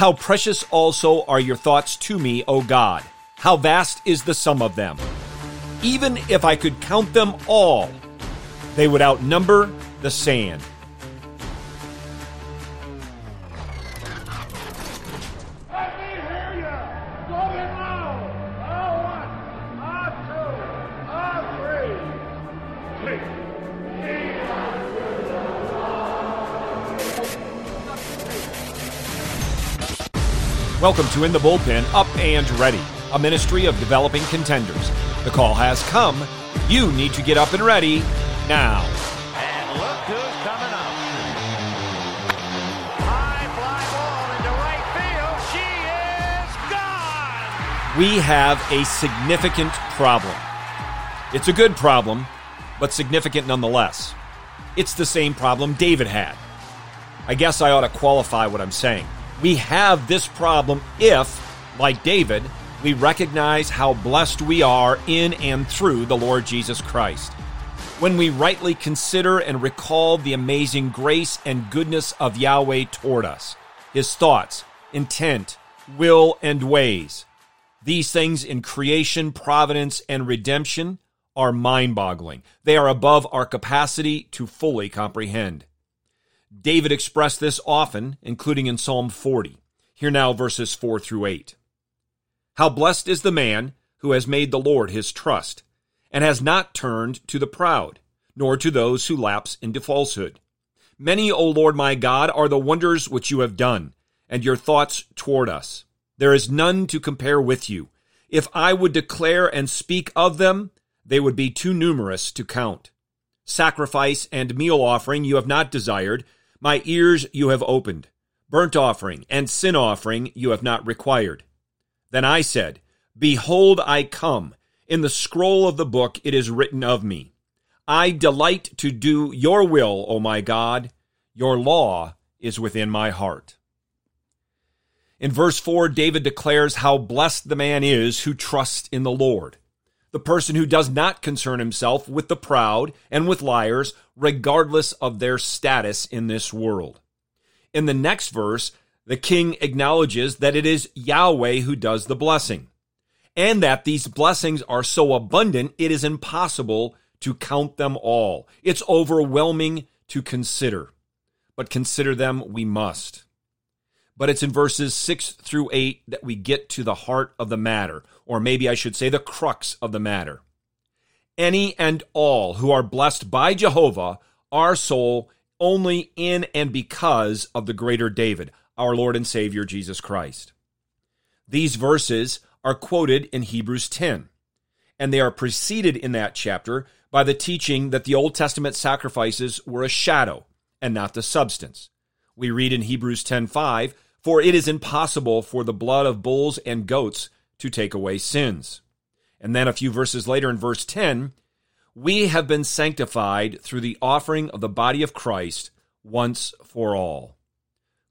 How precious also are your thoughts to me, O God! How vast is the sum of them! Even if I could count them all, they would outnumber the sand. Welcome to In the Bullpen Up and Ready, a ministry of developing contenders. The call has come. You need to get up and ready now. And look who's coming up. High fly ball into right field. She is gone. We have a significant problem. It's a good problem, but significant nonetheless. It's the same problem David had. I guess I ought to qualify what I'm saying. We have this problem if, like David, we recognize how blessed we are in and through the Lord Jesus Christ. When we rightly consider and recall the amazing grace and goodness of Yahweh toward us, his thoughts, intent, will, and ways. These things in creation, providence, and redemption are mind boggling. They are above our capacity to fully comprehend. David expressed this often, including in Psalm 40. Here now, verses 4 through 8. How blessed is the man who has made the Lord his trust, and has not turned to the proud, nor to those who lapse into falsehood. Many, O Lord my God, are the wonders which you have done, and your thoughts toward us. There is none to compare with you. If I would declare and speak of them, they would be too numerous to count. Sacrifice and meal offering you have not desired, my ears you have opened. Burnt offering and sin offering you have not required. Then I said, Behold, I come. In the scroll of the book it is written of me. I delight to do your will, O my God. Your law is within my heart. In verse 4, David declares how blessed the man is who trusts in the Lord. The person who does not concern himself with the proud and with liars, regardless of their status in this world. In the next verse, the king acknowledges that it is Yahweh who does the blessing, and that these blessings are so abundant it is impossible to count them all. It's overwhelming to consider, but consider them we must. But it's in verses 6 through 8 that we get to the heart of the matter, or maybe I should say the crux of the matter. Any and all who are blessed by Jehovah are so only in and because of the greater David, our Lord and Savior Jesus Christ. These verses are quoted in Hebrews 10, and they are preceded in that chapter by the teaching that the Old Testament sacrifices were a shadow and not the substance. We read in Hebrews 10:5, "For it is impossible for the blood of bulls and goats to take away sins." And then a few verses later in verse 10, "We have been sanctified through the offering of the body of Christ once for all."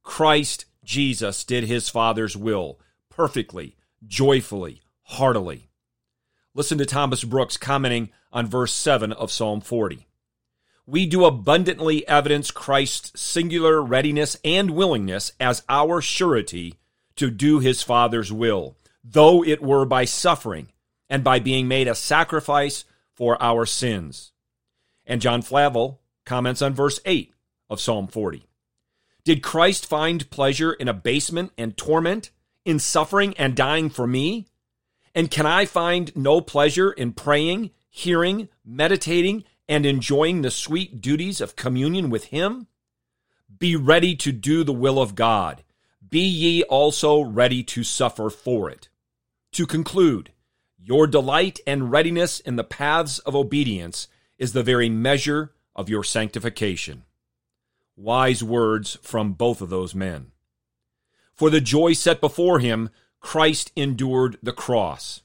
Christ Jesus did his Father's will perfectly, joyfully, heartily. Listen to Thomas Brooks commenting on verse 7 of Psalm 40. We do abundantly evidence Christ's singular readiness and willingness as our surety to do his Father's will, though it were by suffering and by being made a sacrifice for our sins. And John Flavel comments on verse 8 of Psalm 40. Did Christ find pleasure in abasement and torment, in suffering and dying for me? And can I find no pleasure in praying, hearing, meditating, and enjoying the sweet duties of communion with Him? Be ready to do the will of God. Be ye also ready to suffer for it. To conclude, your delight and readiness in the paths of obedience is the very measure of your sanctification. Wise words from both of those men. For the joy set before him, Christ endured the cross.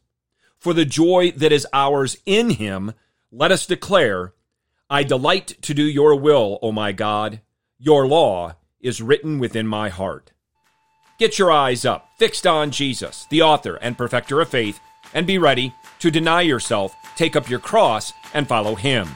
For the joy that is ours in him, let us declare, I delight to do your will, O my God. Your law is written within my heart. Get your eyes up, fixed on Jesus, the author and perfecter of faith, and be ready to deny yourself, take up your cross, and follow him.